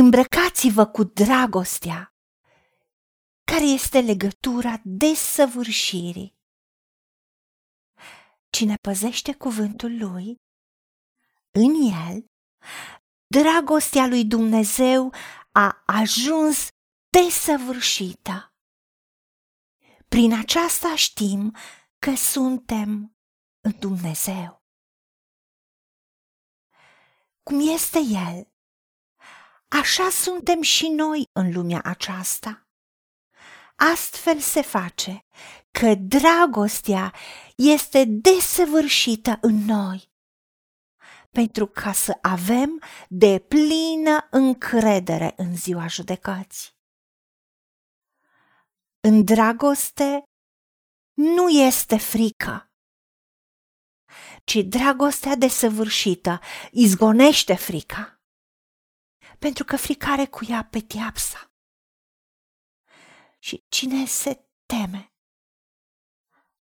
îmbrăcați-vă cu dragostea, care este legătura desăvârșirii. Cine păzește cuvântul lui, în el, dragostea lui Dumnezeu a ajuns desăvârșită. Prin aceasta știm că suntem în Dumnezeu. Cum este El, așa suntem și noi în lumea aceasta. Astfel se face că dragostea este desăvârșită în noi, pentru ca să avem de plină încredere în ziua judecății. În dragoste nu este frică, ci dragostea desăvârșită izgonește frica, pentru că frica are cu ea pedeapsa. Și cine se teme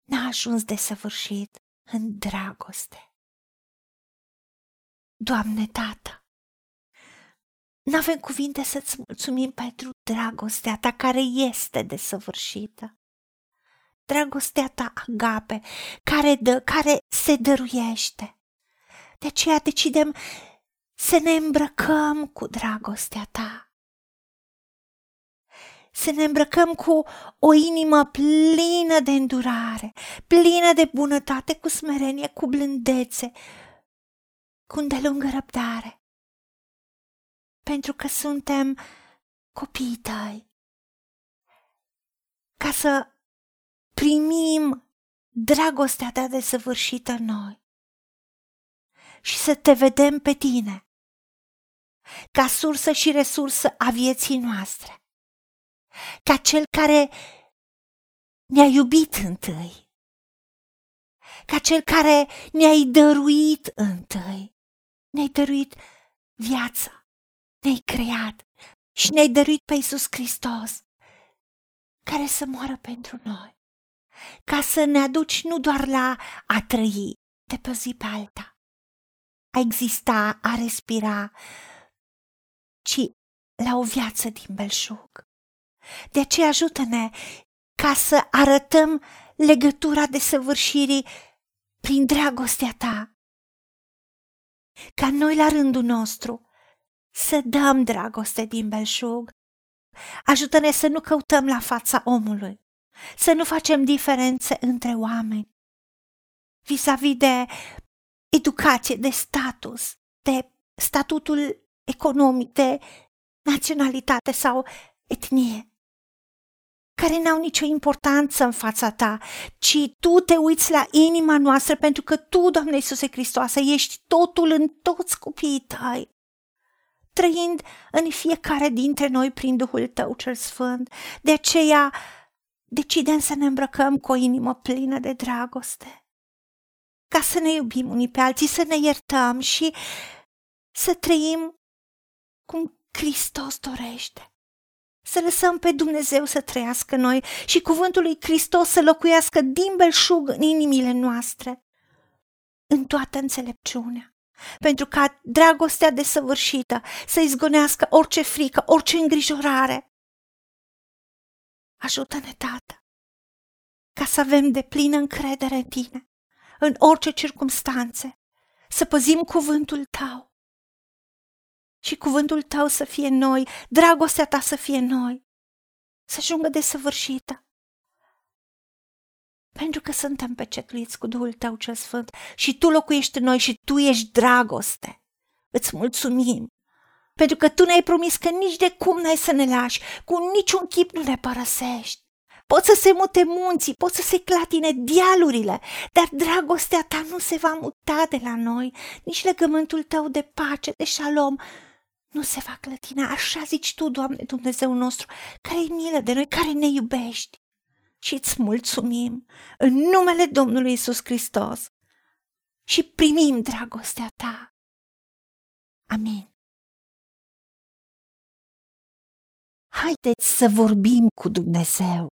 n-a ajuns de săvârșit în dragoste. Doamne, Tată, n-avem cuvinte să-ți mulțumim pentru dragostea ta care este desăvârșită. Dragostea ta agape, care dă, care se dăruiește. De aceea decidem să ne îmbrăcăm cu dragostea ta să ne îmbrăcăm cu o inimă plină de îndurare, plină de bunătate, cu smerenie, cu blândețe, cu îndelungă răbdare. Pentru că suntem copiii tăi. Ca să primim dragostea ta de săvârșită în noi și să te vedem pe tine ca sursă și resursă a vieții noastre ca cel care ne-a iubit întâi, ca cel care ne-ai dăruit întâi, ne-ai dăruit viața, ne-ai creat și ne-ai dăruit pe Iisus Hristos, care să moară pentru noi, ca să ne aduci nu doar la a trăi de pe zi pe alta, a exista, a respira, ci la o viață din belșug. De aceea ajută-ne ca să arătăm legătura de săvârșirii prin dragostea ta. Ca noi la rândul nostru să dăm dragoste din belșug. Ajută-ne să nu căutăm la fața omului, să nu facem diferențe între oameni vis-a-vis de educație, de status, de statutul economic, de naționalitate sau etnie care n-au nicio importanță în fața ta, ci tu te uiți la inima noastră pentru că tu, Doamne Iisuse Hristoase, ești totul în toți copiii tăi, trăind în fiecare dintre noi prin Duhul Tău cel Sfânt. De aceea decidem să ne îmbrăcăm cu o inimă plină de dragoste, ca să ne iubim unii pe alții, să ne iertăm și să trăim cum Hristos dorește să lăsăm pe Dumnezeu să trăiască noi și cuvântul lui Hristos să locuiască din belșug în inimile noastre, în toată înțelepciunea. Pentru ca dragostea desăvârșită să izgonească orice frică, orice îngrijorare. Ajută-ne, Tată, ca să avem de plină încredere în Tine, în orice circunstanțe, să păzim cuvântul Tău și cuvântul tău să fie noi, dragostea ta să fie noi, să ajungă desăvârșită. Pentru că suntem pecetluiți cu Duhul tău cel sfânt și tu locuiești în noi și tu ești dragoste. Îți mulțumim pentru că tu ne-ai promis că nici de cum n-ai să ne lași, cu niciun chip nu ne părăsești. Pot să se mute munții, pot să se clatine dialurile, dar dragostea ta nu se va muta de la noi, nici legământul tău de pace, de șalom, nu se va clătina, așa zici tu, Doamne Dumnezeu nostru, care e milă de noi, care ne iubești. Și îți mulțumim în numele Domnului Isus Hristos și primim dragostea ta. Amin. Haideți să vorbim cu Dumnezeu,